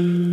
Mm-hmm.